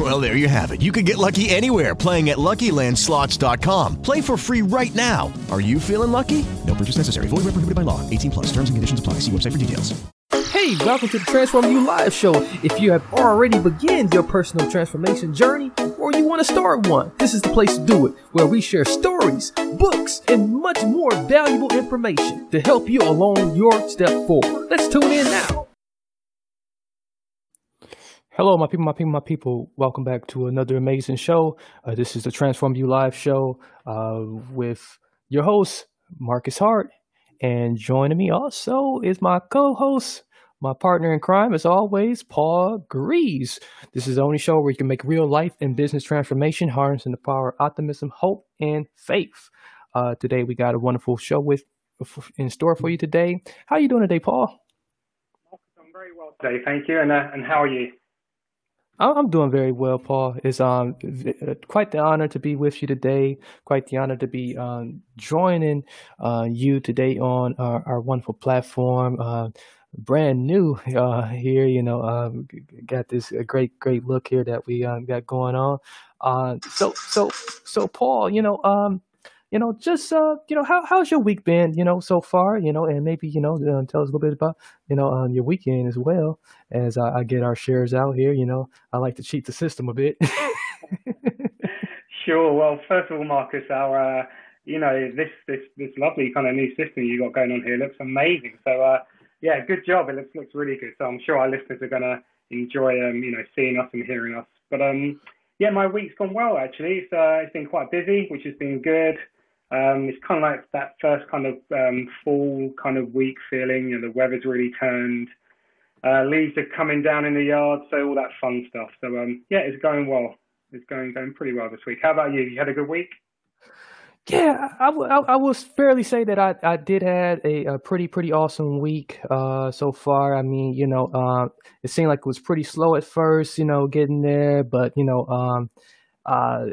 Well, there you have it. You can get lucky anywhere playing at LuckyLandSlots.com. Play for free right now. Are you feeling lucky? No purchase necessary. Void where prohibited by law. 18 plus. Terms and conditions apply. See website for details. Hey, welcome to the Transform You Live Show. If you have already begun your personal transformation journey or you want to start one, this is the place to do it, where we share stories, books, and much more valuable information to help you along your step forward. Let's tune in now. Hello, my people, my people, my people. Welcome back to another amazing show. Uh, this is the Transform You Live Show uh, with your host, Marcus Hart. And joining me also is my co host, my partner in crime, as always, Paul Greaves. This is the only show where you can make real life and business transformation, harnessing the power of optimism, hope, and faith. Uh, today, we got a wonderful show with in store for you today. How are you doing today, Paul? I'm very well today, thank you. And uh, and how are you? I'm doing very well, Paul. It's um quite the honor to be with you today. Quite the honor to be um, joining uh, you today on our, our wonderful platform. Uh, brand new uh, here, you know, um, got this great great look here that we um, got going on. Uh, so so so Paul, you know, um, you know, just uh, you know, how how's your week been, you know, so far, you know, and maybe you know, uh, tell us a little bit about you know um, your weekend as well as I, I, get our shares out here. You know, I like to cheat the system a bit. sure. Well, first of all, Marcus, our uh, you know this this this lovely kind of new system you got going on here looks amazing. So uh, yeah, good job. It looks looks really good. So I'm sure our listeners are gonna enjoy um, you know seeing us and hearing us. But um yeah, my week's gone well actually. It's uh, it's been quite busy, which has been good. Um, it's kind of like that first kind of um, fall kind of week feeling. You know, the weather's really turned. Uh, leaves are coming down in the yard, so all that fun stuff. So um, yeah, it's going well. It's going going pretty well this week. How about you? You had a good week? Yeah, I, I will fairly say that I, I did had a, a pretty pretty awesome week uh, so far. I mean, you know, uh, it seemed like it was pretty slow at first, you know, getting there, but you know, um, uh,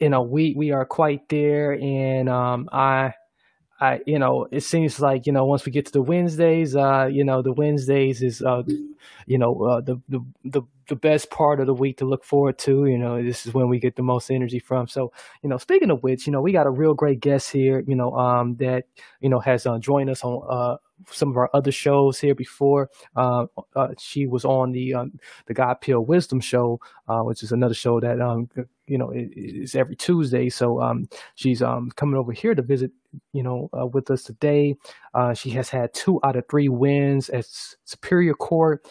you know, we we are quite there, and um, I. I, you know, it seems like you know once we get to the Wednesdays, uh, you know, the Wednesdays is, uh, you know, uh, the, the the the best part of the week to look forward to. You know, this is when we get the most energy from. So, you know, speaking of which, you know, we got a real great guest here. You know, um, that you know has uh, joined us on uh some of our other shows here before. Uh, uh, she was on the um, the God Pill Wisdom show, uh, which is another show that um, you know it's every Tuesday. So um, she's um, coming over here to visit, you know, uh, with us today. Uh, she has had two out of three wins at Superior Court.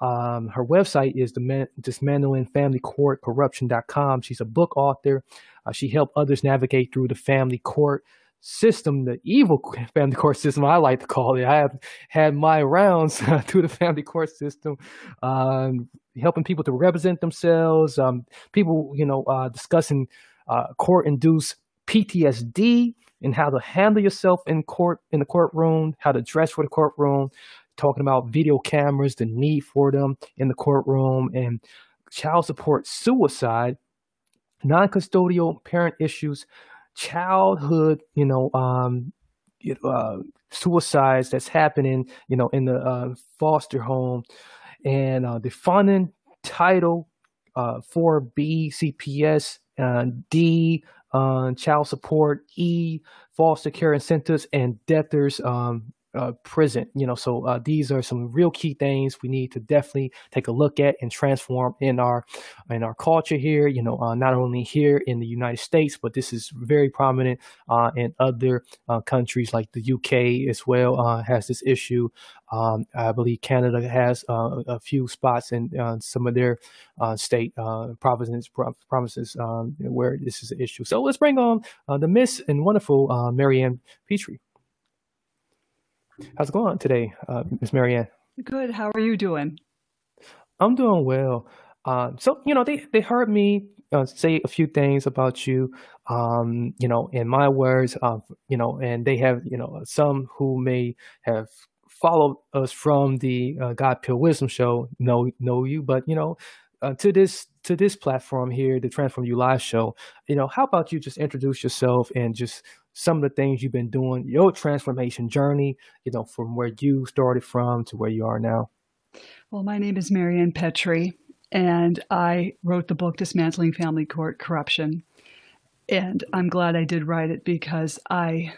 Um, her website is the Man- dismantling family court corruption.com. She's a book author. Uh, she helped others navigate through the family court system, the evil family court system, I like to call it. I have had my rounds through the family court system, um, helping people to represent themselves, um, people, you know, uh, discussing uh, court induced PTSD and how to handle yourself in court, in the courtroom, how to dress for the courtroom, talking about video cameras, the need for them in the courtroom, and child support suicide, non custodial parent issues childhood, you know, um, uh, suicides that's happening, you know, in the uh, foster home, and uh, the funding title uh, for B CPS uh, D uh, child support E foster care incentives and debtors um, uh, prison. You know, so uh, these are some real key things we need to definitely take a look at and transform in our in our culture here. You know, uh, not only here in the United States, but this is very prominent uh, in other uh, countries like the UK as well. Uh, has this issue. Um, I believe Canada has a few spots in some of their state provinces provinces um, where this is an issue. So let's bring on the Miss and wonderful Marianne Petrie. How's it going today, uh, Miss Marianne? Good. How are you doing? I'm doing well. Uh, so you know, they they heard me uh, say a few things about you, um, you know, in my words, uh, you know, and they have, you know, some who may have followed us from the uh, God Pure Wisdom Show know know you, but you know, uh, to this to this platform here, the Transform You Live Show. You know, how about you just introduce yourself and just some of the things you've been doing, your transformation journey. You know, from where you started from to where you are now. Well, my name is Marianne Petrie, and I wrote the book Dismantling Family Court Corruption. And I'm glad I did write it because I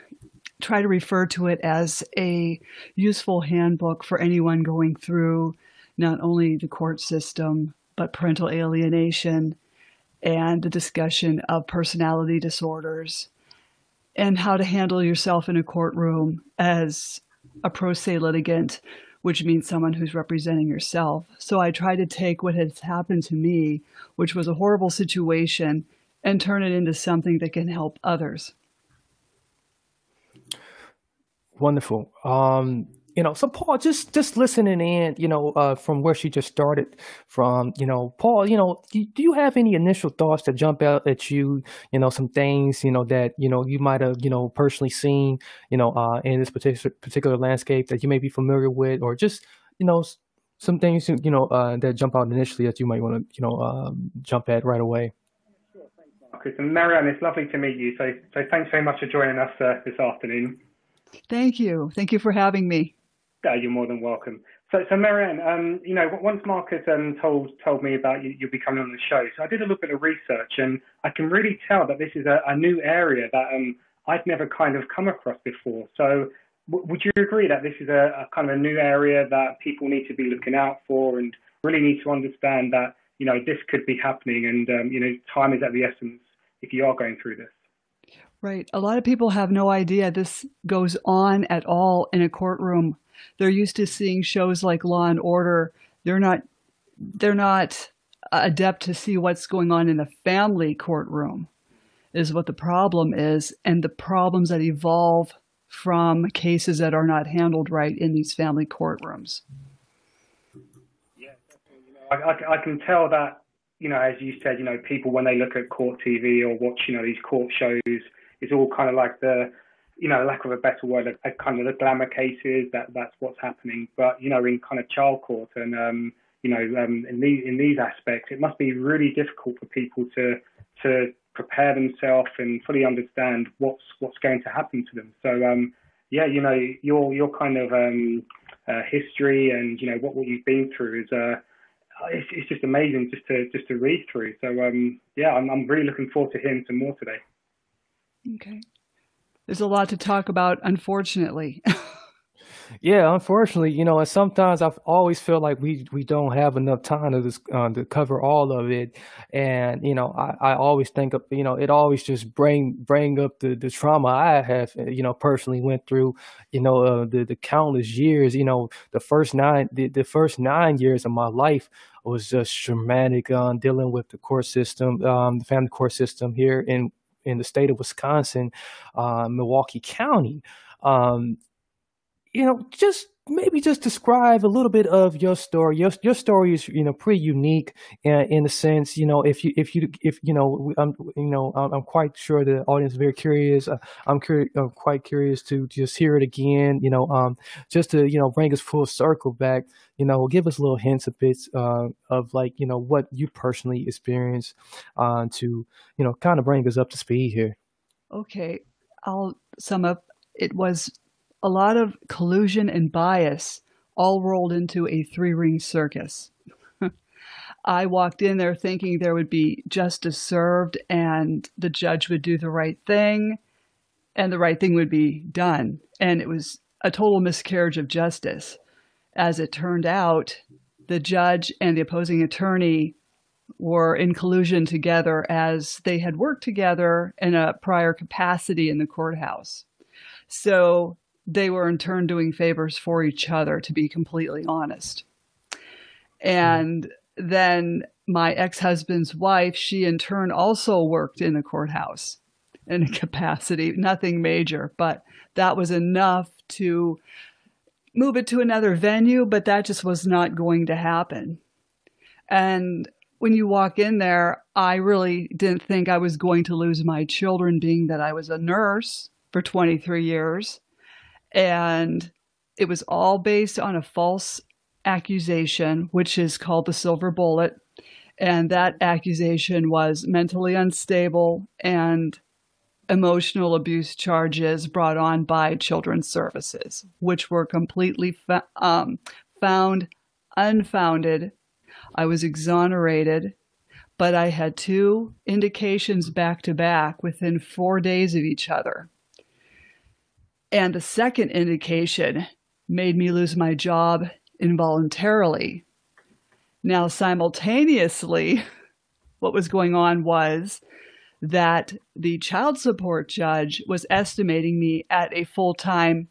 try to refer to it as a useful handbook for anyone going through not only the court system, but parental alienation and the discussion of personality disorders and how to handle yourself in a courtroom as a pro se litigant, which means someone who's representing yourself. So I try to take what has happened to me, which was a horrible situation, and turn it into something that can help others. Wonderful. Um, you know, so Paul, just just listening in, you know, uh, from where she just started from, you know, Paul, you know, do, do, you have any initial thoughts that jump out at you? You know, some things, you know, that you know you might have, you know, personally seen, you know, uh, in this particular particular landscape that you may be familiar with, or just, you know, some things, you know, uh, that jump out initially that you might want to, you know, um, jump at right away. Marcus and Marianne, it's lovely to meet you. So, so thanks very much for joining us uh, this afternoon. Thank you. Thank you for having me. Uh, you're more than welcome. So, so Marianne, um, you know, once Marcus um, told told me about you, you becoming on the show, so I did a little bit of research, and I can really tell that this is a, a new area that um, I'd never kind of come across before. So, w- would you agree that this is a, a, kind of a new area that people need to be looking out for, and really need to understand that you know this could be happening, and um, you know, time is at the essence if you are going through this. Right. A lot of people have no idea this goes on at all in a courtroom. They're used to seeing shows like Law and Order. They're not they're not adept to see what's going on in a family courtroom is what the problem is and the problems that evolve from cases that are not handled right in these family courtrooms. Yeah, I, I, I can tell that you know, as you said, you know, people when they look at court TV or watch, you know, these court shows, it's all kind of like the, you know, lack of a better word, a, a kind of the glamour cases. That that's what's happening. But you know, in kind of child court and um, you know, um, in these in these aspects, it must be really difficult for people to to prepare themselves and fully understand what's what's going to happen to them. So um, yeah, you know, your your kind of um, uh, history and you know what what you've been through is. Uh, it's, it's just amazing just to just to read through. So um, yeah, I'm, I'm really looking forward to hearing some more today. Okay, there's a lot to talk about, unfortunately. yeah, unfortunately, you know, and sometimes I've always felt like we we don't have enough time to just, uh, to cover all of it, and you know, I, I always think of you know, it always just bring bring up the, the trauma I have you know personally went through, you know, uh, the the countless years, you know, the first nine the, the first nine years of my life was just traumatic on uh, dealing with the court system, um, the family court system here in in the state of Wisconsin, uh, Milwaukee County. Um, you know, just maybe just describe a little bit of your story. Your your story is you know pretty unique in, in the sense you know if you if you if you know I'm you know I'm, quite sure the audience is very curious. Uh, I'm curious. I'm quite curious to just hear it again. You know, um, just to you know bring us full circle back. You know, give us little hints a bit uh, of like you know what you personally experienced uh, to you know kind of bring us up to speed here. Okay, I'll sum up. It was a lot of collusion and bias all rolled into a three ring circus. I walked in there thinking there would be justice served and the judge would do the right thing and the right thing would be done. And it was a total miscarriage of justice. As it turned out, the judge and the opposing attorney were in collusion together as they had worked together in a prior capacity in the courthouse. So they were in turn doing favors for each other, to be completely honest. And then my ex husband's wife, she in turn also worked in the courthouse in a capacity, nothing major, but that was enough to move it to another venue, but that just was not going to happen. And when you walk in there, I really didn't think I was going to lose my children, being that I was a nurse for 23 years. And it was all based on a false accusation, which is called the silver bullet. And that accusation was mentally unstable and emotional abuse charges brought on by Children's Services, which were completely fa- um, found unfounded. I was exonerated, but I had two indications back to back within four days of each other. And the second indication made me lose my job involuntarily. Now, simultaneously, what was going on was that the child support judge was estimating me at a full time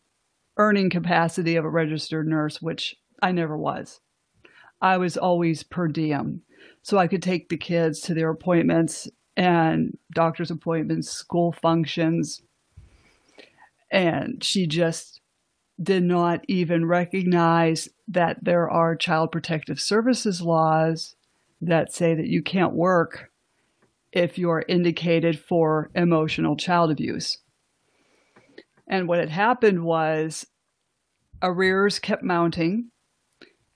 earning capacity of a registered nurse, which I never was. I was always per diem. So I could take the kids to their appointments and doctor's appointments, school functions. And she just did not even recognize that there are child protective services laws that say that you can't work if you're indicated for emotional child abuse. And what had happened was arrears kept mounting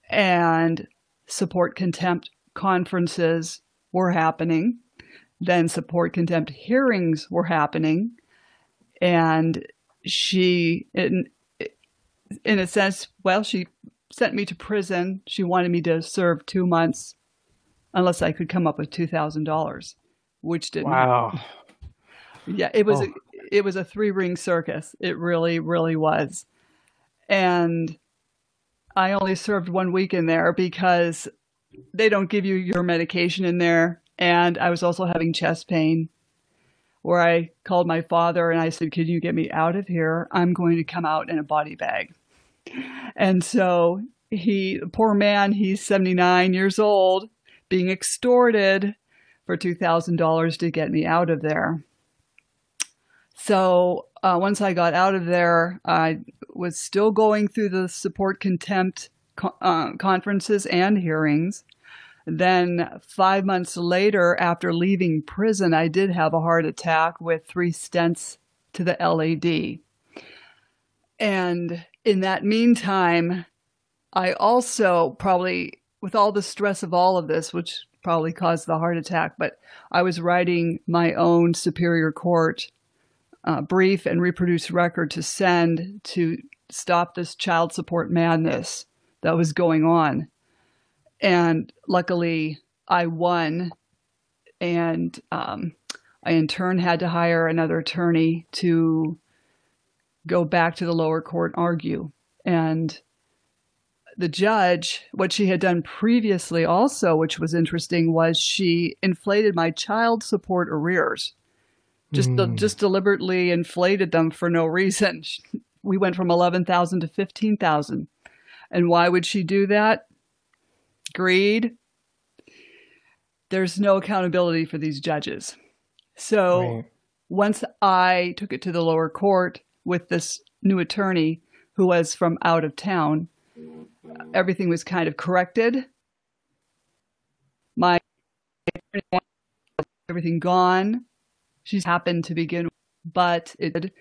and support contempt conferences were happening. Then support contempt hearings were happening. And she, in, in a sense, well, she sent me to prison. She wanted me to serve two months unless I could come up with $2,000 which didn't. Wow. Yeah, it was Oh. a, it was a three ring circus. It really, really was. And I only served one week in there because they don't give you your medication in there. And I was also having chest pain where I called my father and I said, Can you get me out of here? I'm going to come out in a body bag. And so he, poor man, he's 79 years old, being extorted for $2,000 to get me out of there. So uh, once I got out of there, I was still going through the support contempt co- uh, conferences and hearings. Then, five months later, after leaving prison, I did have a heart attack with three stents to the LAD. And in that meantime, I also probably, with all the stress of all of this, which probably caused the heart attack, but I was writing my own Superior Court uh, brief and reproduced record to send to stop this child support madness that was going on. And luckily, I won. And um, I, in turn, had to hire another attorney to go back to the lower court and argue. And the judge, what she had done previously, also, which was interesting, was she inflated my child support arrears. Just, Mm. just deliberately inflated them for no reason. We went from eleven thousand to fifteen thousand, and why would she do that? Greed. There's no accountability for these judges. So Right. once I took it to the lower court with this new attorney who was from out of town, everything was kind of corrected. My attorney wanted everything gone. She's happened to begin, with, but it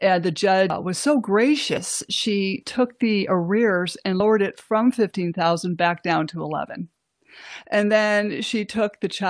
and the judge uh, was so gracious. She took the arrears and lowered it from fifteen thousand back down to eleven, and then she took the child.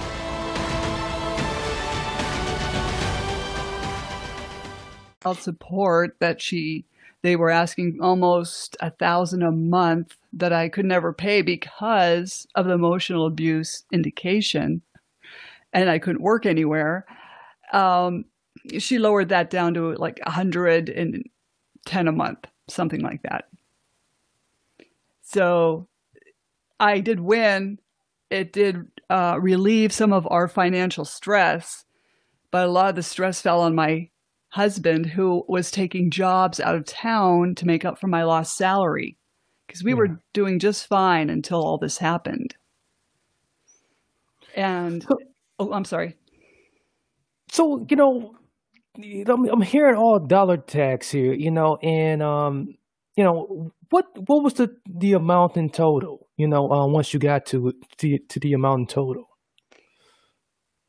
support that she they were asking almost a thousand a month that I could never pay because of the emotional abuse indication, and I couldn't work anywhere. Um, she lowered that down to like a 110 a month, something like that. So I did win. It did uh, relieve some of our financial stress, but a lot of the stress fell on my husband who was taking jobs out of town to make up for my lost salary because we yeah. were doing just fine until all this happened. And oh, I'm sorry. So you know, I'm, I'm hearing all dollar tax here, you know, and um, you know, what what was the the amount in total? You know, uh, once you got to to, to the amount in total.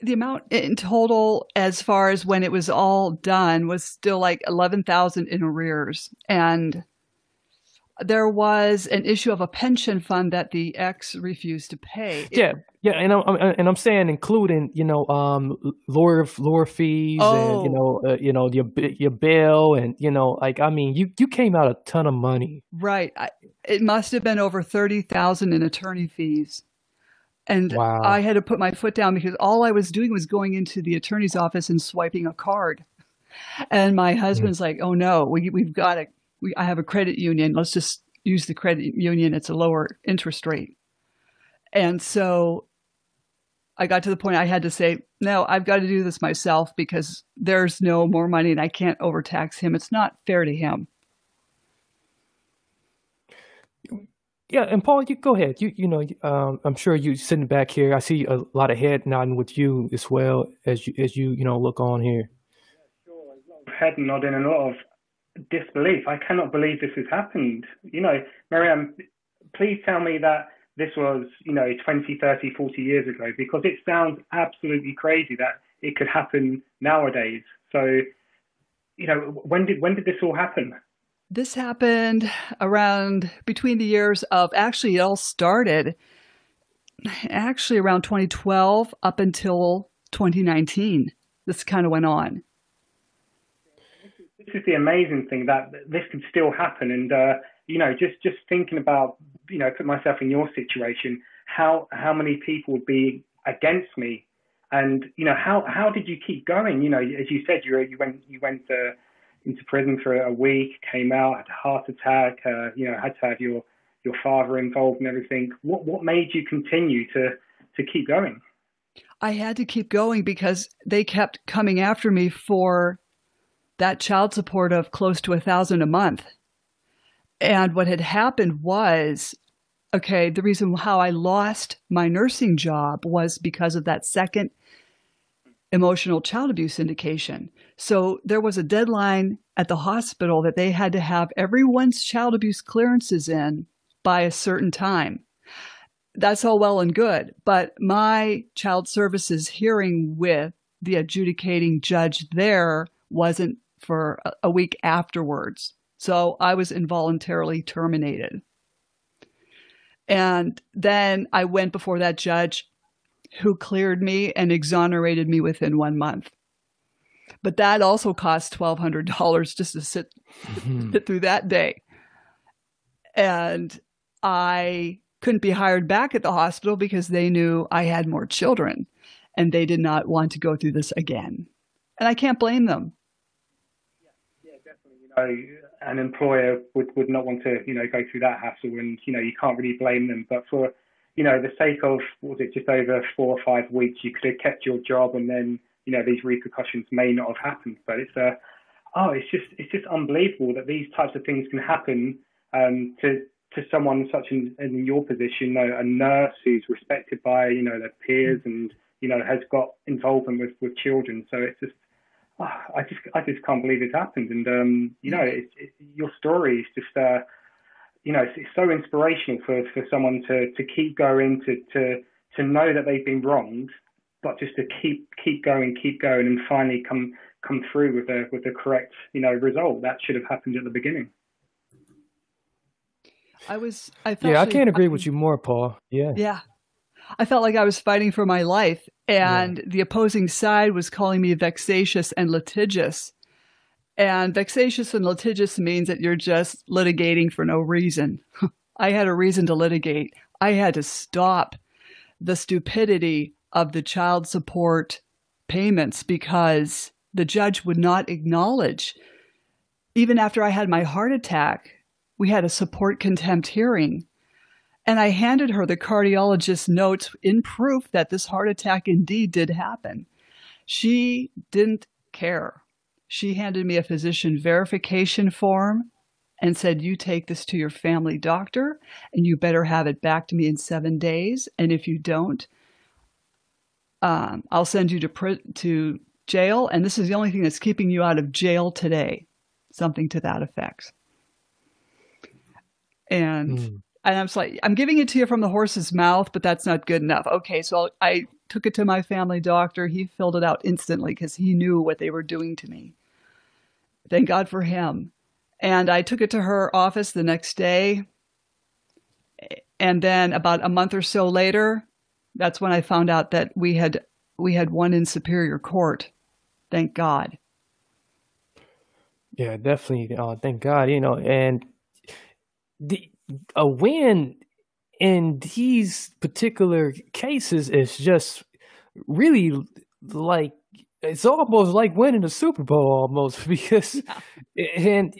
The amount in total, as far as when it was all done, was still like eleven thousand in arrears, and there was an issue of a pension fund that the ex refused to pay. Yeah, yeah, and I'm, and I'm saying including you know um lawyer lawyer fees oh. and you oh. know uh, you know your your bill and you know like I mean you you came out a ton of money. Right. I, it must have been over thirty thousand in attorney fees. And wow. I had to put my foot down because all I was doing was going into the attorney's office and swiping a card. And my husband's mm. like, "Oh no, we we've got to we, I have a credit union. Let's just use the credit union. It's a lower interest rate. And so I got to the point I had to say, no, I've got to do this myself because there's no more money and I can't overtax him. It's not fair to him. Yeah, and Paul, you go ahead. You you know, um, I'm sure you sitting back here. I see a lot of head nodding with you as well as you as you you know look on here. Head nodding and a lot of disbelief. I cannot believe this has happened. You know, Miriam, please tell me that this was, you know, 20, 30, 40 years ago, because it sounds absolutely crazy that it could happen nowadays. So, you know, when did when did this all happen? This happened around between the years of actually it all started actually around 2012 up until 2019. This kind of went on this is the amazing thing that this can still happen. And uh, you know, just just thinking about you know, put myself in your situation, how how many people would be against me, and you know, how how did you keep going? You know, as you said, you you went you went uh, into prison for a week, came out, had a heart attack, uh, you know, had to have your your father involved and everything. What what made you continue to to keep going? I had to keep going because they kept coming after me for that child support of close to a thousand a month. And what had happened was, okay, the reason how I lost my nursing job was because of that second emotional child abuse indication. So there was a deadline at the hospital that they had to have everyone's child abuse clearances in by a certain time. That's all well and good, but my child services hearing with the adjudicating judge there wasn't for a week afterwards. So I was involuntarily terminated. And then I went before that judge who cleared me and exonerated me within one month. But that also cost $1,200 just to sit, mm-hmm. sit through that day. And I couldn't be hired back at the hospital because they knew I had more children and they did not want to go through this again. And I can't blame them Yeah, definitely. You know, an employer would, would not want to, you know, go through that hassle and, you know, you can't really blame them. But for, you know, the sake of, was it just over four or five weeks, you could have kept your job and then, you know, these repercussions may not have happened. But it's a, oh, it's just, it's just unbelievable that these types of things can happen um, to, to someone such in, in your position, you know, a nurse who's respected by, you know, their peers and, you know, has got involvement with, with children. So it's just, I just I just can't believe it happened. And um, you know, it, it, your story is just uh, you know, it's, it's, so inspirational for, for someone to, to keep going, to, to to know that they've been wronged, but just to keep keep going, keep going, and finally come come through with the with the correct you know result. That should have happened at the beginning. I was. I yeah, I can't agree with you more, Paul. Yeah. Yeah. I felt like I was fighting for my life, and yeah. the opposing side was calling me vexatious and litigious. And vexatious and litigious means that you're just litigating for no reason. I had a reason to litigate. I had to stop the stupidity of the child support payments because the judge would not acknowledge. Even after I had my heart attack, we had a support contempt hearing. And I handed her the cardiologist's notes in proof that this heart attack indeed did happen. She didn't care. She handed me a physician verification form and said, You take this to your family doctor and you better have it back to me in seven days. And if you don't, um, I'll send you to, pr- to jail. And this is the only thing that's keeping you out of jail today. Something to that effect. And. Mm and I'm like, I'm giving it to you from the horse's mouth, but that's not good enough. Okay, so I took it to my family doctor. He filled it out instantly because he knew what they were doing to me. Thank God for him. And I took it to her office the next day. And then about a month or so later, that's when I found out that we had we had won in superior court. Thank God. Yeah, definitely. Uh, thank God. You know, and the a win in these particular cases is just really like it's almost like winning the Super Bowl almost because yeah. and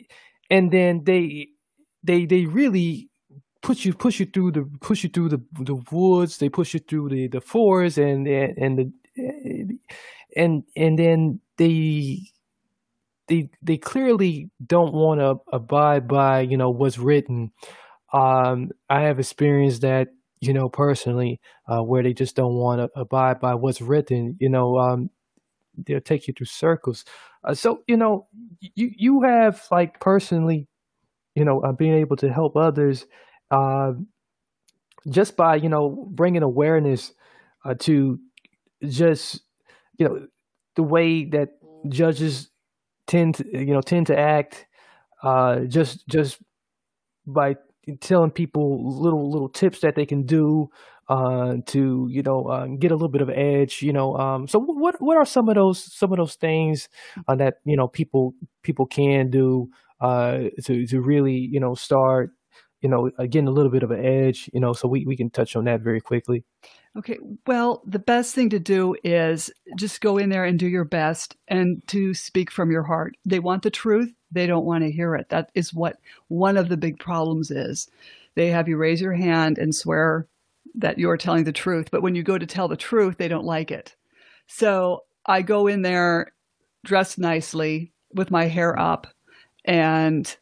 and then they they they really push you push you through the push you through the the woods they push you through the the forest and and, and the and and then they they they clearly don't want to abide by you know what's written um, I have experienced that, you know, personally, uh, where they just don't want to abide by what's written. You know, um, they'll take you through circles. Uh, so, you know, you you have like personally, you know, uh, being able to help others, uh, just by you know bringing awareness uh, to just you know the way that judges tend to you know tend to act uh, just just by telling people little little tips that they can do uh, to you know uh, get a little bit of edge. You know, um, so what what are some of those some of those things uh, that you know people people can do uh, to to really you know start you know uh, getting a little bit of an edge. You know, so we we can touch on that very quickly. Okay. Well, the best thing to do is just go in there and do your best and to speak from your heart. They want the truth. They don't want to hear it. That is what one of the big problems is. They have you raise your hand and swear that you're telling the truth. But when you go to tell the truth, they don't like it. So I go in there dressed nicely with my hair up and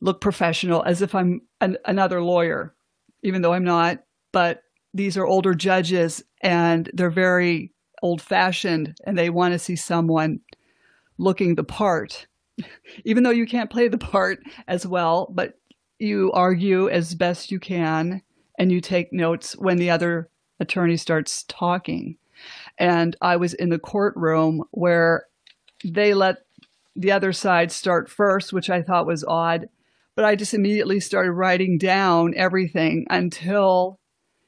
look professional as if I'm an, another lawyer, even though I'm not. But these are older judges and they're very old fashioned and they want to see someone looking the part, even though you can't play the part as well, but you argue as best you can and you take notes when the other attorney starts talking. And I was in the courtroom where they let the other side start first, which I thought was odd. But I just immediately started writing down everything until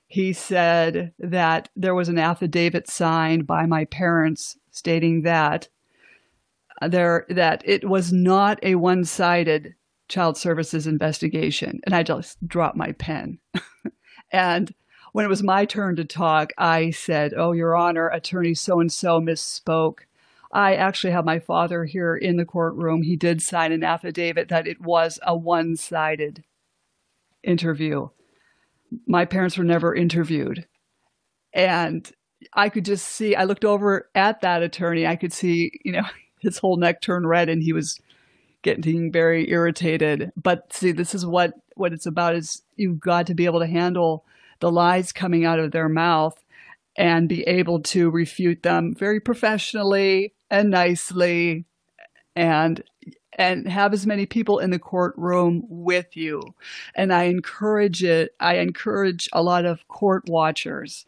he said that there was an affidavit signed by my parents stating that there that it was not a one-sided child services investigation and i just dropped my pen and when it was my turn to talk i said oh your honor attorney so and so misspoke i actually have my father here in the courtroom he did sign an affidavit that it was a one-sided interview my parents were never interviewed. And I could just see, I looked over at that attorney. I could see, you know, his whole neck turned red and he was getting very irritated. But see, this is what, what it's about is you've got to be able to handle the lies coming out of their mouth and be able to refute them very professionally and nicely and and have as many people in the courtroom with you. And I encourage it. I encourage a lot of court watchers.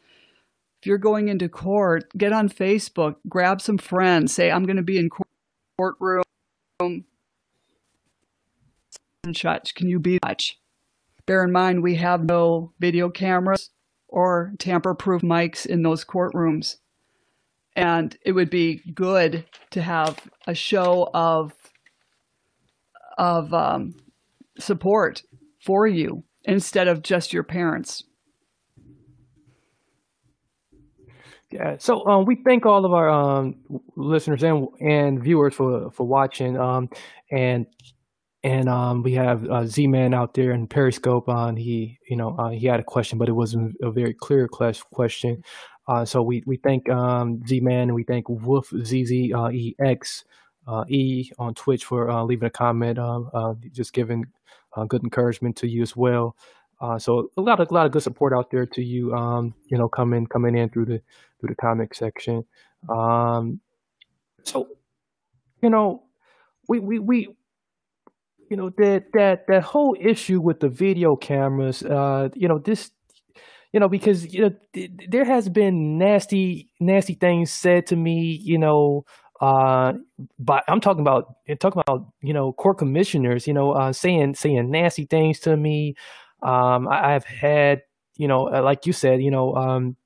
If you're going into court, get on Facebook, grab some friends, say, I'm going to be in court- courtroom. Such. Can you be much? Bear in mind, we have no video cameras or tamper proof mics in those courtrooms. And it would be good to have a show of of um, support for you instead of just your parents. Yeah. So um, we thank all of our um, listeners and and viewers for for watching. Um, and and um, we have uh, Z Man out there in Periscope. On he, you know, uh, he had a question, but it wasn't a very clear question. Uh, so we we thank um, Z Man and we thank Wolf ZZ uh, EX uh, E on Twitch for uh, leaving a comment, um, uh, just giving uh, good encouragement to you as well. Uh, so a lot of a lot of good support out there to you. Um, you know, coming coming in through the through the comic section. Um, so you know, we we we you know that that that whole issue with the video cameras. Uh, you know this you know, because you know th- there has been nasty, nasty things said to me, you know, uh, but I'm talking about talking about you know court commissioners, you know, uh, saying saying nasty things to me. Um, I, have had, you know, uh, like you said, you know, um,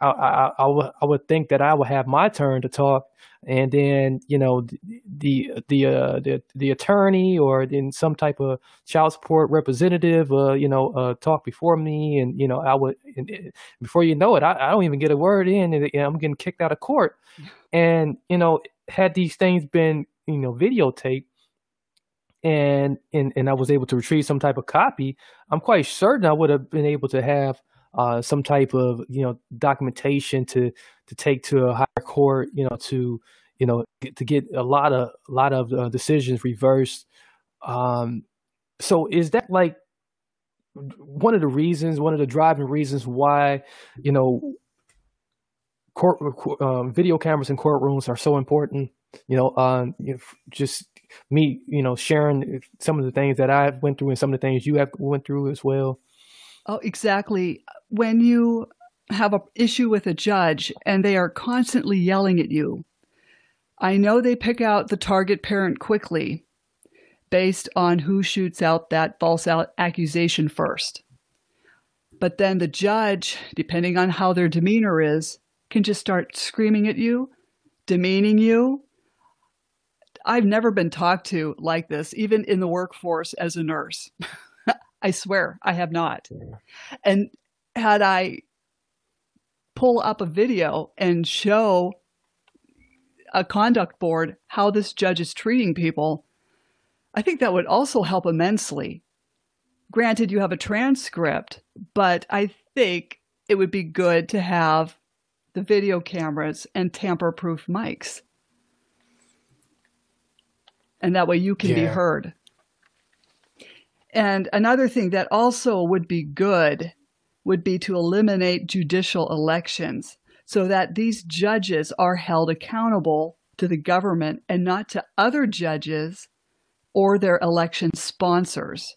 I, I, I, w- I would think that I would have my turn to talk, and then you know the the uh, the the attorney or in some type of child support representative, uh, you know, uh, talk before me, and you know I would and, and before you know it, I, I, don't even get a word in, and, and I'm getting kicked out of court. And you know, had these things been you know videotaped, and and and I was able to retrieve some type of copy, I'm quite certain I would have been able to have uh, some type of you know documentation to to take to a higher court, you know, to you know get, to get a lot of a lot of uh, decisions reversed. Um, so is that like one of the reasons, one of the driving reasons why you know court um, video cameras in courtrooms are so important? You know, um, you know, just me, you know, sharing some of the things that I went through and some of the things you have went through as well. Oh, exactly. When you have an issue with a judge and they are constantly yelling at you, I know they pick out the target parent quickly based on who shoots out that false accusation first. But then the judge, depending on how their demeanor is, can just start screaming at you, demeaning you. I've never been talked to like this, even in the workforce as a nurse. I swear I have not. And had I pull up a video and show a conduct board how this judge is treating people, I think that would also help immensely. Granted, you have a transcript, but I think it would be good to have the video cameras and tamper proof mics. And that way you can yeah. be heard. And another thing that also would be good would be to eliminate judicial elections so that these judges are held accountable to the government and not to other judges or their election sponsors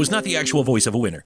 was not the actual voice of a winner.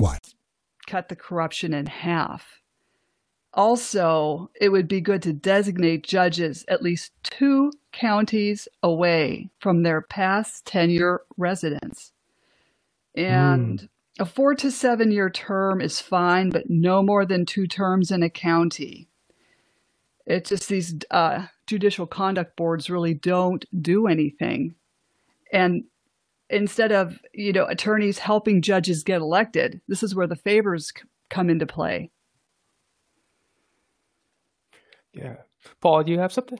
Cut the corruption in half. Also, it would be good to designate judges at least two counties away from their past tenure residence. And mm. a four to seven year term is fine, but no more than two terms in a county. It's just these uh, judicial conduct boards really don't do anything. And instead of you know attorneys helping judges get elected this is where the favors come into play yeah paul do you have something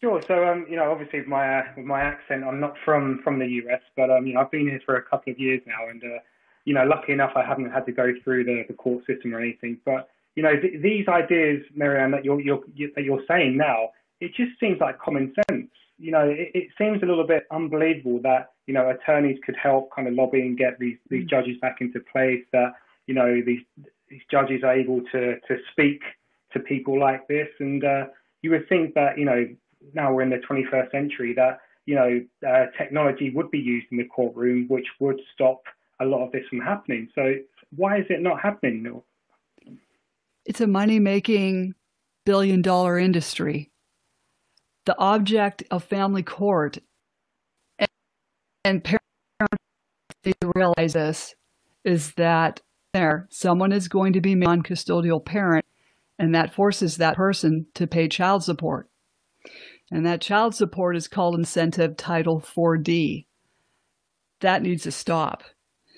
sure so um you know obviously with my uh, with my accent i'm not from from the us but um you know i've been here for a couple of years now and uh you know, lucky enough, I haven't had to go through the, the court system or anything. But you know, th- these ideas, Marianne, that you're, you're that you're saying now, it just seems like common sense. You know, it, it seems a little bit unbelievable that you know attorneys could help kind of lobby and get these these mm. judges back into place. That you know these these judges are able to to speak to people like this, and uh, you would think that you know now we're in the 21st century that you know uh, technology would be used in the courtroom, which would stop a lot of this from happening. So why is it not happening, It's a money making billion dollar industry. The object of family court and, and parents realize this is that there someone is going to be non-custodial parent and that forces that person to pay child support. And that child support is called incentive title 4D. That needs to stop.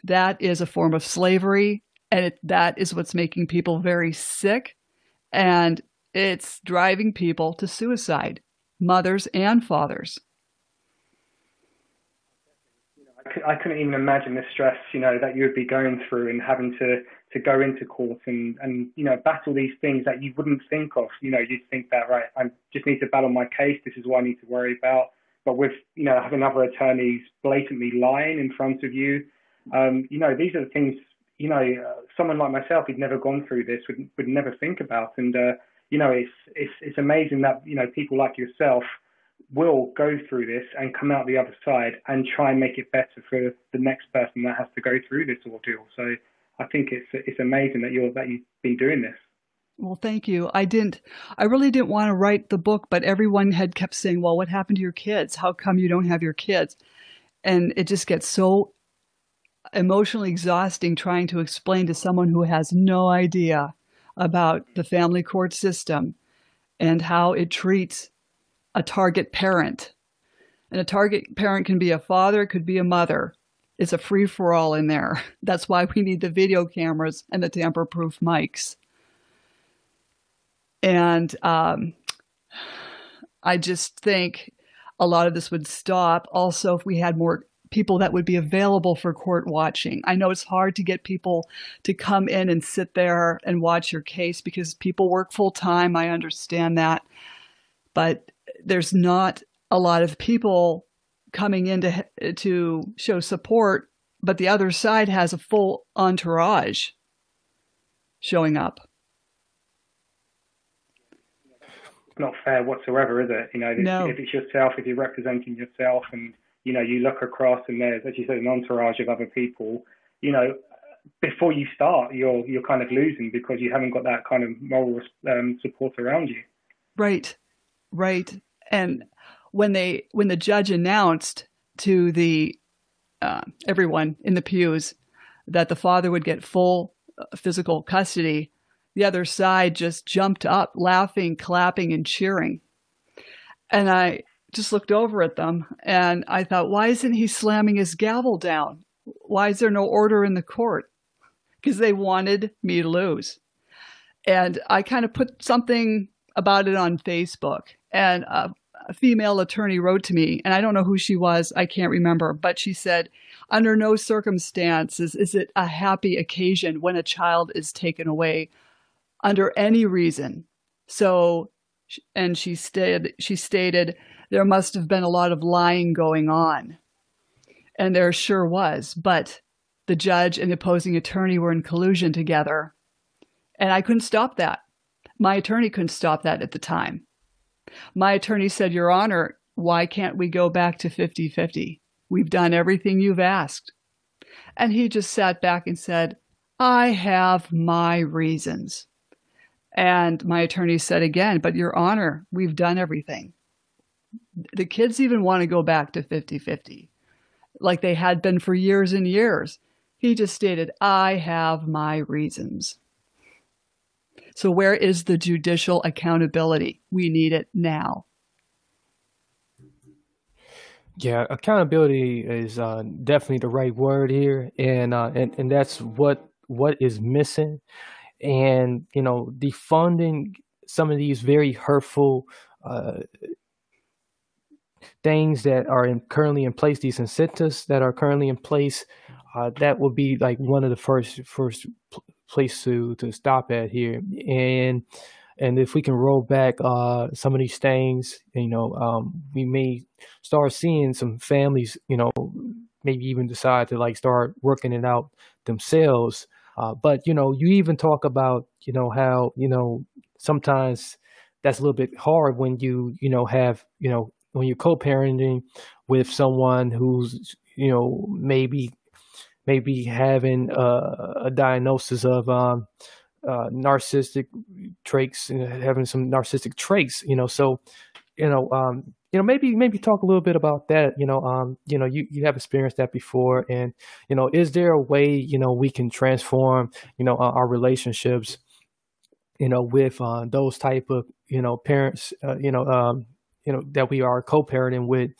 That is a form of slavery, and it, that is what's making people very sick, and it's driving people to suicide, mothers and fathers. I couldn't even imagine the stress, you know, that you would be going through and having to to go into court and and you know battle these things that you wouldn't think of. You know, you'd think that right, I just need to battle my case. This is what I need to worry about. But with you know having other attorneys blatantly lying in front of you, um, you know these are the things. You know, uh, someone like myself who'd never gone through this would would never think about. And uh, you know, it's it's it's amazing that you know people like yourself will go through this and come out the other side and try and make it better for the next person that has to go through this ordeal. So I think it's it's amazing that you're that you've been doing this. Well, thank you. I didn't I really didn't want to write the book, but everyone had kept saying, "Well, what happened to your kids? How come you don't have your kids?" And it just gets so emotionally exhausting trying to explain to someone who has no idea about the family court system and how it treats a target parent. And a target parent can be a father, could be a mother. It's a free for all in there. That's why we need the video cameras and the tamper proof mics. And um, I just think a lot of this would stop. Also, if we had more people that would be available for court watching. I know it's hard to get people to come in and sit there and watch your case because people work full time. I understand that. But there's not a lot of people coming in to, to show support, but the other side has a full entourage showing up. Not fair whatsoever, is it? You know, no. if it's yourself, if you're representing yourself, and you know you look across and there's, as you said, an entourage of other people. You know, before you start, you're you're kind of losing because you haven't got that kind of moral um, support around you. Right, right. And when they when the judge announced to the uh, everyone in the pews that the father would get full uh, physical custody, the other side just jumped up, laughing, clapping, and cheering. And I just looked over at them and I thought, why isn't he slamming his gavel down? Why is there no order in the court? Because they wanted me to lose. And I kind of put something about it on Facebook. And uh, a female attorney wrote to me, and I don't know who she was, I can't remember, but she said, Under no circumstances is it a happy occasion when a child is taken away under any reason. So, and she stated, she stated, there must have been a lot of lying going on. And there sure was, but the judge and the opposing attorney were in collusion together. And I couldn't stop that. My attorney couldn't stop that at the time. My attorney said, Your Honor, why can't we go back to 50 50? We've done everything you've asked. And he just sat back and said, I have my reasons. And my attorney said again, But Your Honor, we've done everything. The kids even want to go back to 50 50, like they had been for years and years. He just stated, I have my reasons. So, where is the judicial accountability? We need it now. Yeah, accountability is uh, definitely the right word here, and uh, and and that's what what is missing, and you know, defunding some of these very hurtful uh, things that are in, currently in place, these incentives that are currently in place, uh, that would be like one of the first first place to to stop at here. And and if we can roll back uh, some of these things, you know, um, we may start seeing some families, you know, maybe even decide to like start working it out themselves. Uh, but you know, you even talk about you know how you know sometimes that's a little bit hard when you you know have you know when you're co-parenting with someone who's you know maybe maybe having a, a diagnosis of um, uh, narcissistic traits, you know, having some narcissistic traits, you know. So, you know, um, you know, maybe maybe talk a little bit about that. You know, um, you know, you you have experienced that before, and you know, is there a way you know we can transform you know our, our relationships, you know, with uh, those type of you know parents, uh, you know, um, you know that we are co-parenting with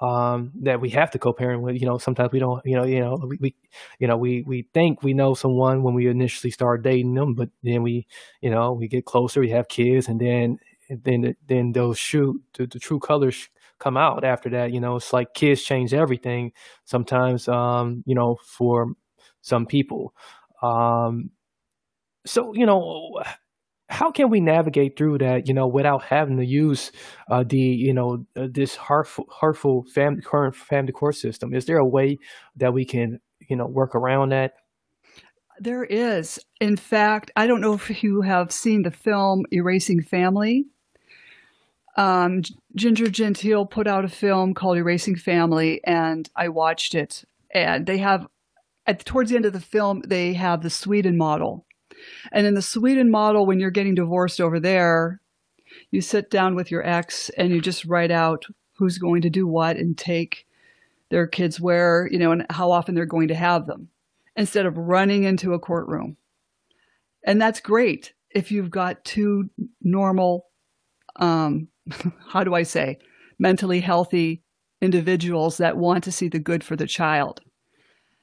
um, that we have to co-parent with. You know, sometimes we don't. You know, you know, we, we, you know, we we think we know someone when we initially start dating them, but then we, you know, we get closer, we have kids, and then then then those shoot the, the true colors come out after that. You know, it's like kids change everything. Sometimes, um, you know, for some people. Um, so you know how can we navigate through that, you know, without having to use uh, the, you know, uh, this hurtful, hurtful family current family court system? Is there a way that we can, you know, work around that? There is. In fact, I don't know if you have seen the film Erasing Family. Um, Ginger Gentile put out a film called Erasing Family, and I watched it. And they have, at towards the end of the film, they have the Sweden model and in the Sweden model, when you're getting divorced over there, you sit down with your ex and you just write out who's going to do what and take their kids where, you know, and how often they're going to have them instead of running into a courtroom. And that's great if you've got two normal, um, how do I say, mentally healthy individuals that want to see the good for the child.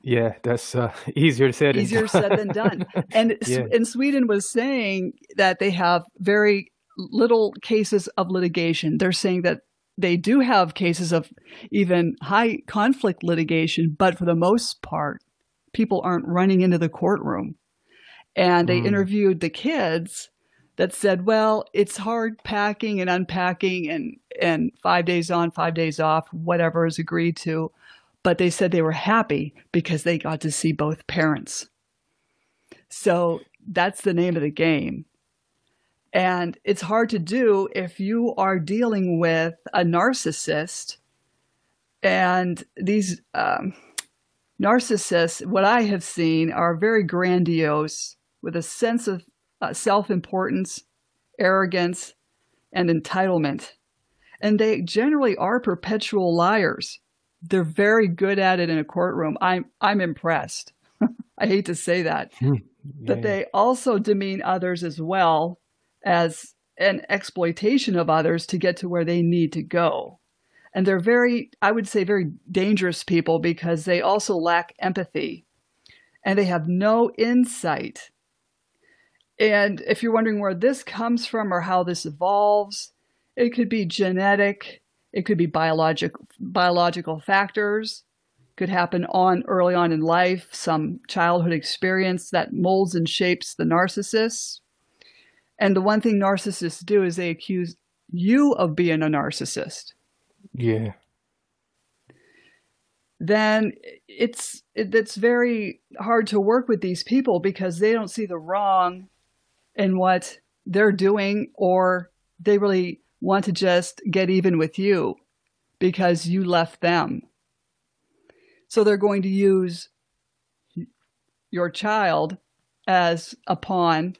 Yeah, that's uh, easier said. Easier said than done. And yeah. and Sweden was saying that they have very little cases of litigation. They're saying that they do have cases of even high conflict litigation, but for the most part, people aren't running into the courtroom. And they mm. interviewed the kids that said, "Well, it's hard packing and unpacking, and and five days on, five days off, whatever is agreed to." But they said they were happy because they got to see both parents. So that's the name of the game. And it's hard to do if you are dealing with a narcissist. And these um, narcissists, what I have seen, are very grandiose with a sense of uh, self importance, arrogance, and entitlement. And they generally are perpetual liars they're very good at it in a courtroom. I'm I'm impressed. I hate to say that, yeah. Hmm. but they also demean others as well as an exploitation of others to get to where they need to go. And they're very, I would say, very dangerous people because they also lack empathy and they have no insight. And if you're wondering where this comes from or how this evolves, it could be genetic, it could be biologic, biological factors, could happen on early on in life, some childhood experience that molds and shapes the narcissist. And the one thing narcissists do is they accuse you of being a narcissist. Yeah. Then it's it's very hard to work with these people because they don't see the wrong in what they're doing or they really want to just get even with you because you left them. So they're going to use your child as a pawn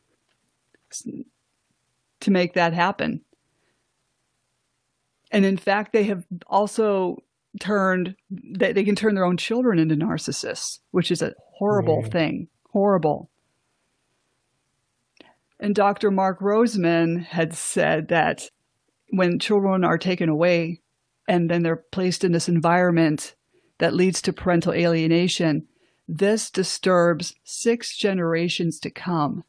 to make that happen. And in fact, they have also turned, they, they can turn their own children into narcissists, which is a horrible yeah. thing. Horrible. And Dr. Mark Roseman had said that when children are taken away and then they're placed in this environment that leads to parental alienation, this disturbs six generations to come.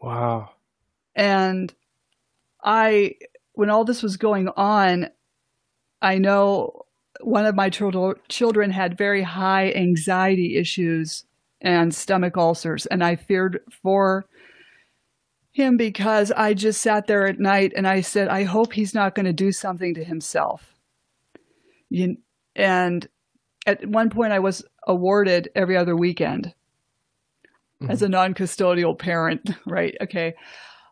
Wow. And I, when all this was going on, I know one of my children had very high anxiety issues and stomach ulcers, and I feared for him because I just sat there at night and I said, I hope he's not going to do something to himself. You, and at one point, I was awarded every other weekend mm-hmm. as a non-custodial parent, right? Okay.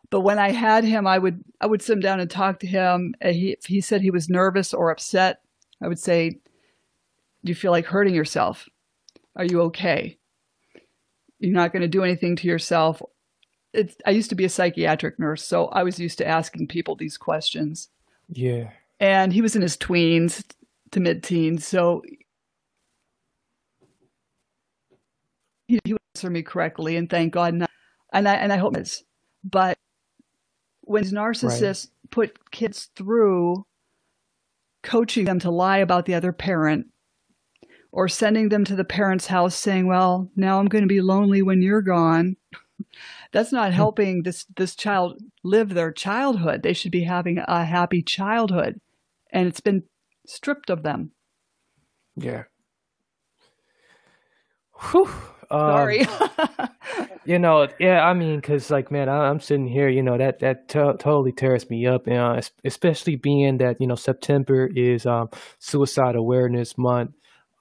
But when I had him, I would I would sit him down and talk to him. He, if he said he was nervous or upset, I would say, "Do you feel like hurting yourself? Are you okay? You're not going to do anything to yourself." It's, I used to be a psychiatric nurse, so I was used to asking people these questions. Yeah. And he was in his tweens to mid-teens, so he, he would answer me correctly, and thank God. And I and I hope it is. But when narcissists right. put kids through coaching them to lie about the other parent or sending them to the parent's house saying, "Well, now I'm going to be lonely when you're gone." That's not hmm. helping this this child live their childhood. They should be having a happy childhood, and it's been stripped of them. Yeah. Whew. Sorry. Um, you know, yeah, I mean, cause like, man, I, am sitting here, you know, that that t- totally tears me up, you know, especially being that you know September is um, Suicide Awareness Month,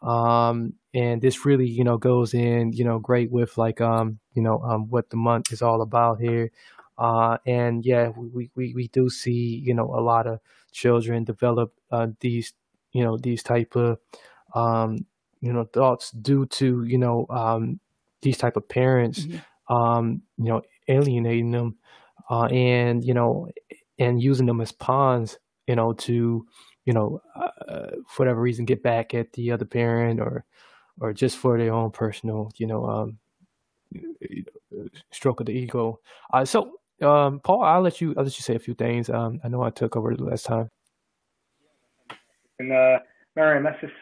um, and this really, you know, goes in, you know, great with like, um, you know, um, what the month is all about here, uh, and yeah, we we we do see, you know, a lot of children develop uh, these, you know, these type of um, you know thoughts due to you know um, these type of parents mm-hmm. um, you know alienating them uh, and you know and using them as pawns you know to you know uh, for whatever reason get back at the other parent or or just for their own personal you know um, stroke of the ego uh, so um, paul i'll let you i'll let you say a few things um, i know i took over the last time and uh Marianne, that's just,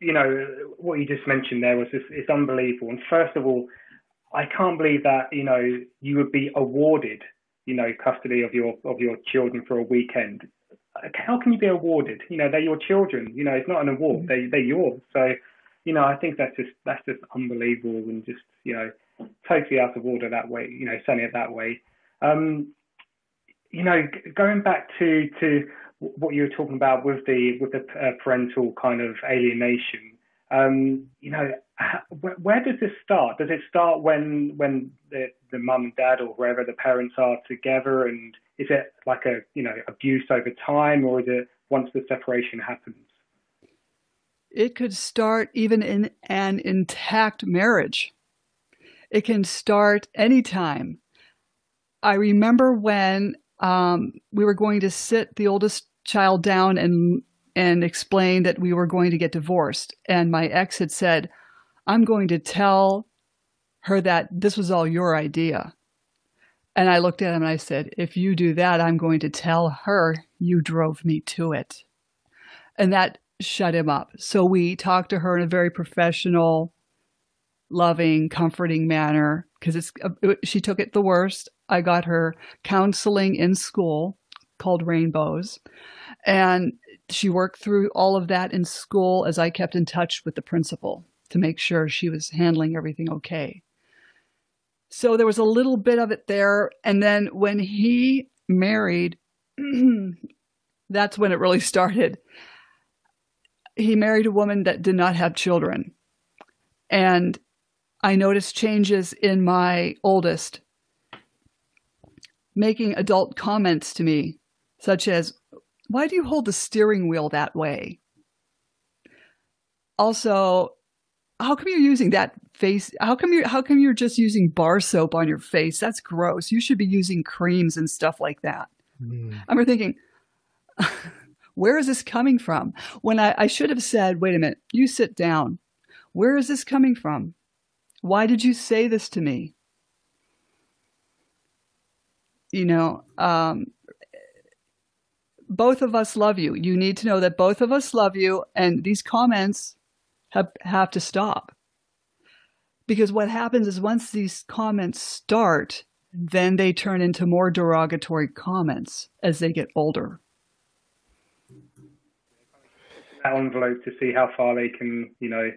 you know, what you just mentioned there was just, it's unbelievable. And first of all, I can't believe that, you know, you would be awarded, you know, custody of your, of your children for a weekend. How can you be awarded? You know, they're your children, you know, it's not an award, they, they're yours. So, you know, I think that's just, that's just unbelievable and just, you know, totally out of order that way, you know, saying it that way. Um, you know, going back to, to what you were talking about with the with the uh, parental kind of alienation. Um, you know, where, where, does this start? Does it start when when the the mum and dad or wherever the parents are together, and is it like a you know abuse over time, or is it once the separation happens? It could start even in an intact marriage. It can start anytime. I remember when um, we were going to sit the oldest child down and and explain that we were going to get divorced. And my ex had said, I'm going to tell her that this was all your idea. And I looked at him and I said, If you do that, I'm going to tell her you drove me to it. And that shut him up. So we talked to her in a very professional, loving, comforting manner because it's uh, she took it the worst. I got her counseling in school called Rainbows. And she worked through all of that in school as I kept in touch with the principal to make sure she was handling everything okay. So there was a little bit of it there. And then when he married, that's when it really started. He married a woman that did not have children. And I noticed changes in my oldest making adult comments to me such as, Why do you hold the steering wheel that way? Also, how come you're using that face? How come you how come you're just using bar soap on your face? That's gross. You should be using creams and stuff like that. Mm. I'm thinking, where is this coming from? When I, I should have said, wait a minute, you sit down. Where is this coming from? Why did you say this to me? You know, um, both of us love you. You need to know that both of us love you, and these comments have, have to stop. Because what happens is once these comments start, then they turn into more derogatory comments as they get older. That envelope to see how far they can, you know,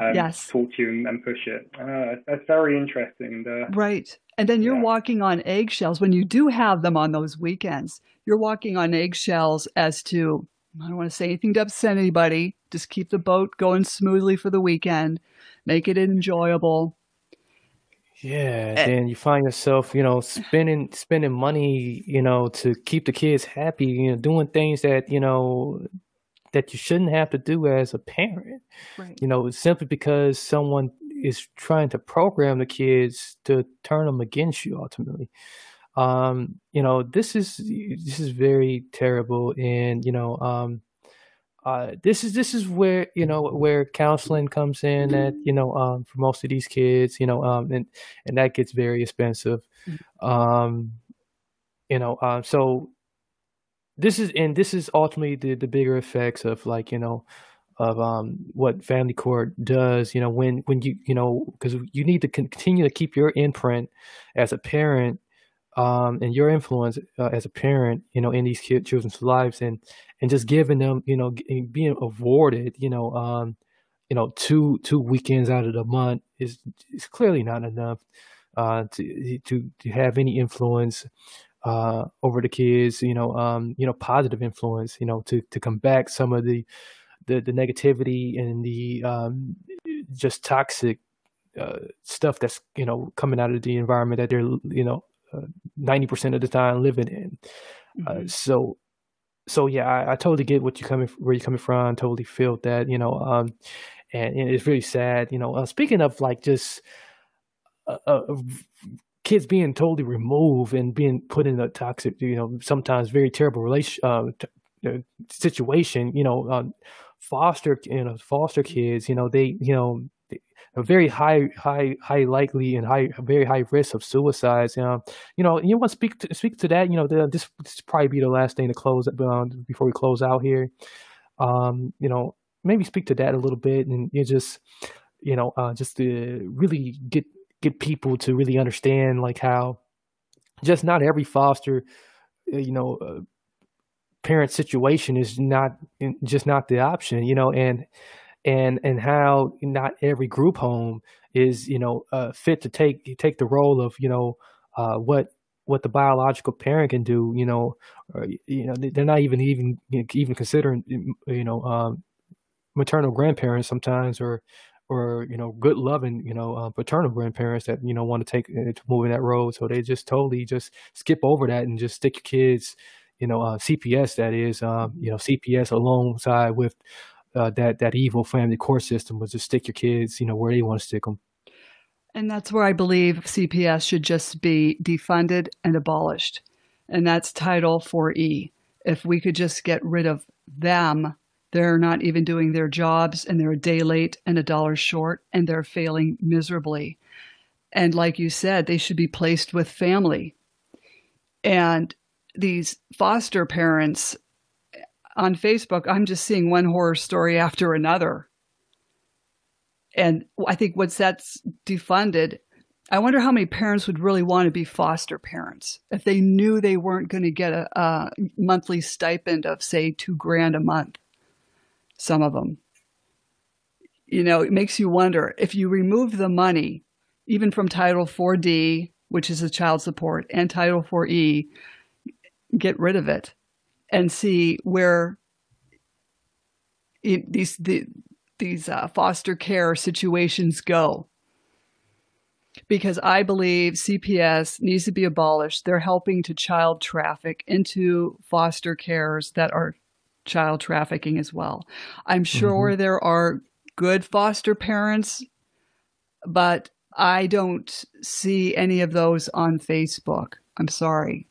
um, yes. talk to you and, and push it. Uh, that's very interesting. And, uh, right. And then you're yeah. walking on eggshells when you do have them on those weekends. You're walking on eggshells as to, I don't want to say anything to upset anybody. Just keep the boat going smoothly for the weekend, make it enjoyable. Yeah, and you find yourself, you know, spending spending money, you know, to keep the kids happy, you know, doing things that, you know, that you shouldn't have to do as a parent. Right. You know, simply because someone is trying to program the kids to turn them against you ultimately. Um, you know, this is this is very terrible and, you know, um uh, this is this is where you know where counseling comes in that you know um, for most of these kids you know um, and and that gets very expensive um, you know uh, so this is and this is ultimately the the bigger effects of like you know of um, what family court does you know when when you you know because you need to continue to keep your imprint as a parent um, and your influence uh, as a parent, you know, in these children's lives, and and just giving them, you know, being awarded, you know, um, you know, two two weekends out of the month is is clearly not enough uh, to to to have any influence uh, over the kids, you know, um, you know, positive influence, you know, to to combat some of the the, the negativity and the um, just toxic uh, stuff that's you know coming out of the environment that they're you know ninety percent of the time living in. Uh, mm-hmm. Uh, so, so yeah, I, I, totally get what you coming where you're coming from. Totally feel that, you know, um, and, and, it's really sad. You know, uh, speaking of like just uh, uh kids being totally removed and being put in a toxic, you know, sometimes very terrible relation uh, t- situation. You know, um, foster, you know, foster kids. You know, they, you know a very high, high, high likely and high, very high risk of suicides. You know, you know, you want to speak to speak to that. You know, this this probably be the last thing to close uh, before we close out here. Um, you know, maybe speak to that a little bit, and you just, you know, uh, just to really get get people to really understand like how just not every foster, uh, you know. Uh, parent situation is not just not the option you know and and and how not every group home is you know uh, fit to take take the role of you know uh, what what the biological parent can do you know or, you know they're not even even even considering you know um, maternal grandparents sometimes or or you know good loving you know uh, paternal grandparents that you know want to take uh, to move in that road so they just totally just skip over that and just stick your kids you know uh, CPS that is um, you know CPS alongside with uh, that that evil family court system was just stick your kids, you know, where they want to stick them. And that's where I believe CPS should just be defunded and abolished, and that's Title 4E. If we could just get rid of them, they're not even doing their jobs, and they're a day late and a dollar short, and they're failing miserably. And like you said, they should be placed with family. And these foster parents eh, on Facebook, I'm just seeing one horror story after another. And I think once that's defunded, I wonder how many parents would really want to be foster parents if they knew they weren't going to get a, a monthly stipend of, say, two grand a month. Some of them. You know, it makes you wonder if you remove the money, even from Title 4D, which is a child support, and Title 4E, get rid of it and see where it, these the, these uh, foster care situations go. Because I believe CPS needs to be abolished. They're helping to child traffic into foster cares that are child trafficking as well. I'm sure mm-hmm. there are good foster parents, but I don't see any of those on Facebook. I'm sorry.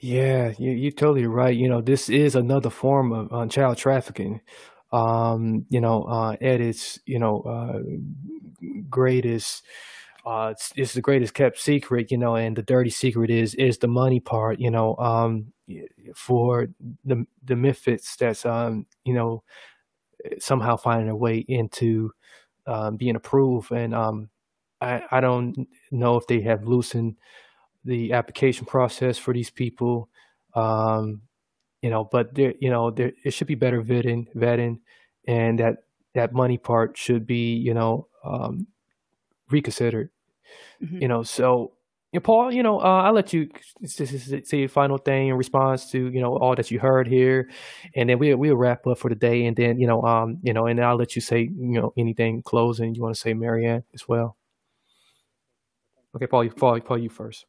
Yeah, you, you're totally right. You know, this is another form of uh, child trafficking. Um, you know, uh, at its, you know, uh, greatest, uh, it's, it's the greatest kept secret, you know, and the dirty secret is, is the money part, you know, um, for the, the misfits that's, um, you know, somehow finding a way into, um, being approved. And, um, I, I don't know if they have loosened, the application process for these people. Um, you know, but there, you know, there it should be better vetting, vetting, and that that money part should be, you know, um, reconsidered. Mm-hmm. You know, so you know, Paul, you know, uh, I'll let you say a final thing in response to you know all that you heard here, and then we'll we'll wrap up for the day, and then you know, um, you know, and I'll let you say you know anything closing you want to say, Marianne, as well. Okay, Paul, you Paul, Paul, you first.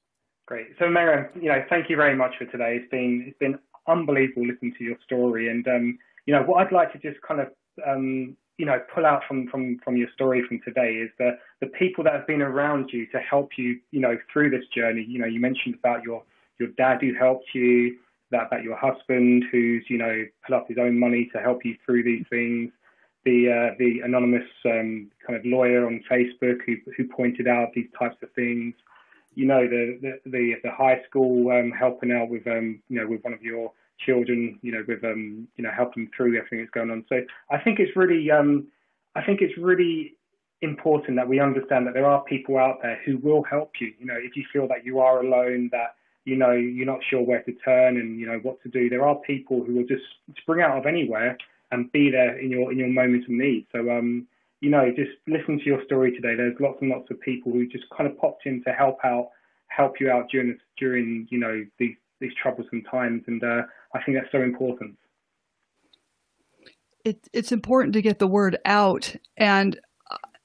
Great. So, Marianne, you know, thank you very much for today. It's been it's been unbelievable listening to your story. And um, you know, what I'd like to just kind of um, you know pull out from from from your story from today is the the people that have been around you to help you you know through this journey. You know, you mentioned about your your dad who helped you, that about your husband who's you know put up his own money to help you through these things. The uh, the anonymous um, kind of lawyer on Facebook who who pointed out these types of things you know the the the, high school um, helping out with um, you know with one of your children, you know, with um, you know, helping through everything that's going on. So I think it's really, um, I think it's really important that we understand that there are people out there who will help you. You know, if you feel that you are alone, that you know you're not sure where to turn and you know what to do, there are people who will just spring out of anywhere and be there in your in your moment of need. So um, you know, just listen to your story today. There's lots and lots of people who just kind of popped in to help out, help you out during this, during you know these these troublesome times, and uh, I think that's so important. It, it's important to get the word out, and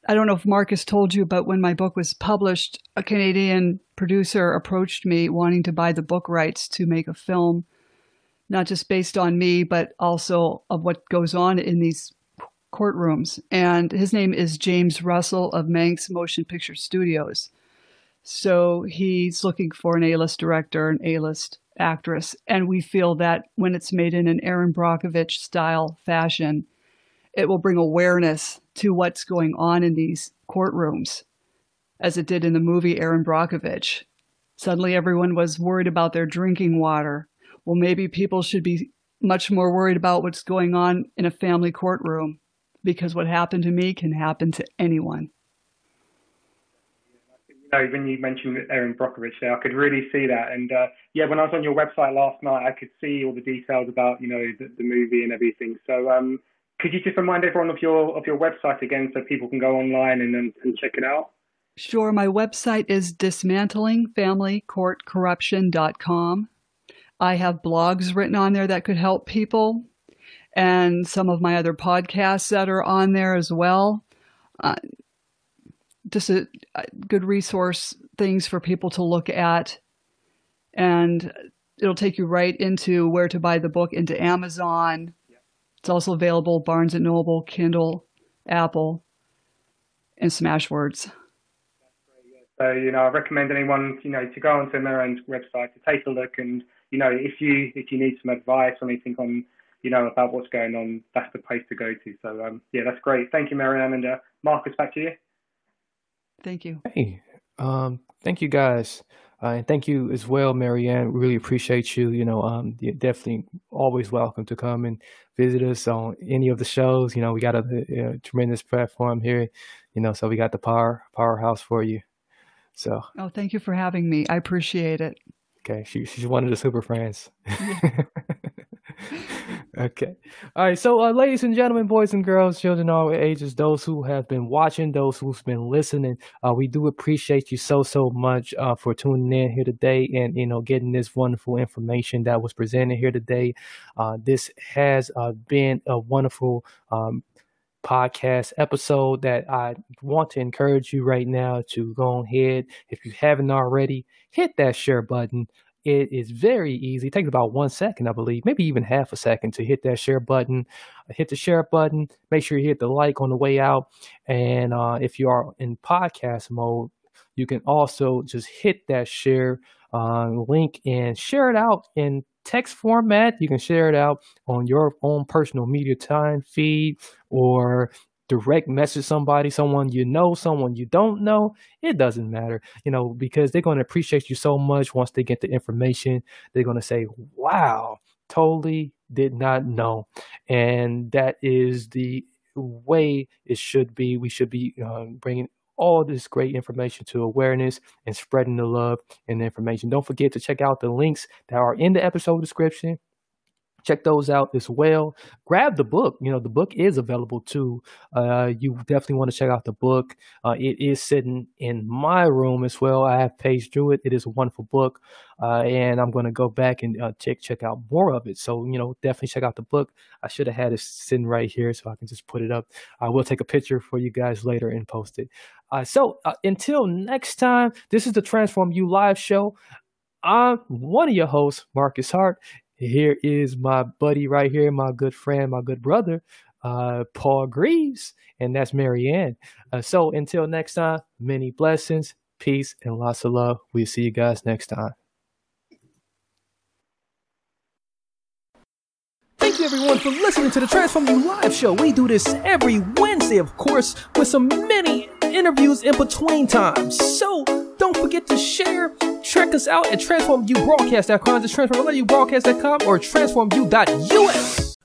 I don't know if Marcus told you, but when my book was published, a Canadian producer approached me wanting to buy the book rights to make a film, not just based on me, but also of what goes on in these courtrooms. And his name is James Russell of Manx Motion Picture Studios. So he's looking for an A list director, an A list actress. And we feel that when it's made in an Erin Brockovich style fashion, it will bring awareness to what's going on in these courtrooms, as it did in the movie Erin Brockovich. Suddenly, everyone was worried about their drinking water. Well, maybe people should be much more worried about what's going on in a family courtroom because what happened to me can happen to anyone when you mentioned Erin Brockovich there, I could really see that. And uh, yeah, when I was on your website last night, I could see all the details about you know the, the movie and everything. So um, could you just remind everyone of your of your website again, so people can go online and and, check it out? Sure. My website is dismantlingfamilycourtcorruption.com. I have blogs written on there that could help people, and some of my other podcasts that are on there as well. Uh, just a, a good resource things for people to look at and it'll take you right into where to buy the book into Amazon. It's also available Barnes and Noble, Kindle, Apple, and Smashwords. So you know, I recommend anyone you know to go onto Marianne's website to take a look, and you know, if you if you need some advice or anything on you know about what's going on, that's the place to go to. So um, yeah, that's great. Thank you, Marianne, and uh, Marcus, back to you. Thank you. Hey, um, thank you guys. Uh, and thank you as well, Marianne. Really appreciate you. You know, um, you're definitely always welcome to come and visit us on any of the shows. You know, we got a, a tremendous platform here. You know, so we got the power powerhouse for you. So. Oh, thank you for having me. I appreciate it. Okay, she, she's one of the super friends. Yeah. okay. All right. So, uh, ladies and gentlemen, boys and girls, children all ages, those who have been watching, those who've been listening, uh, we do appreciate you so, so much uh, for tuning in here today and, you know, getting this wonderful information that was presented here today. Uh, this has uh, been a wonderful um, podcast episode that I want to encourage you right now to go ahead. If you haven't already, hit that share button. It is very easy. It takes about one second, I believe, maybe even half a second to hit that share button. Hit the share button. Make sure you hit the like on the way out. And uh, if you are in podcast mode, you can also just hit that share uh, link and share it out in text format. You can share it out on your own personal media time feed or direct message somebody, someone you know, someone you don't know, it doesn't matter, you know, because they're going to appreciate you so much once they get the information. They're going to say, wow, totally did not know. And that is the way it should be. We should be uh, bringing all this great information to awareness and spreading the love and the information. Don't forget to check out the links that are in the episode description check those out as well. Grab the book. You know, the book is available too. Uh, you definitely want to check out the book. Uh, it is sitting in my room as well. I have paged through it. It is a wonderful book, uh, and I'm going to go back and uh, check check out more of it. So you know, definitely check out the book. I should have had it sitting right here so I can just put it up. I will take a picture for you guys later and post it. Uh, so uh, until next time, this is the Transform You live show. I'm one of your hosts, Marcus Hart, here is my buddy right here, my good friend, my good brother, uh, Paul Greaves, and that's Marianne. Uh, so until next time, many blessings, peace, and lots of love. We'll see you guys next time. Thank you everyone for listening to the Transform You Live show. We do this every Wednesday, of course, with some many interviews in between times. So don't forget to share. Check us out at transformubroadcast.com. Just transformubroadcast.com or transformu.us.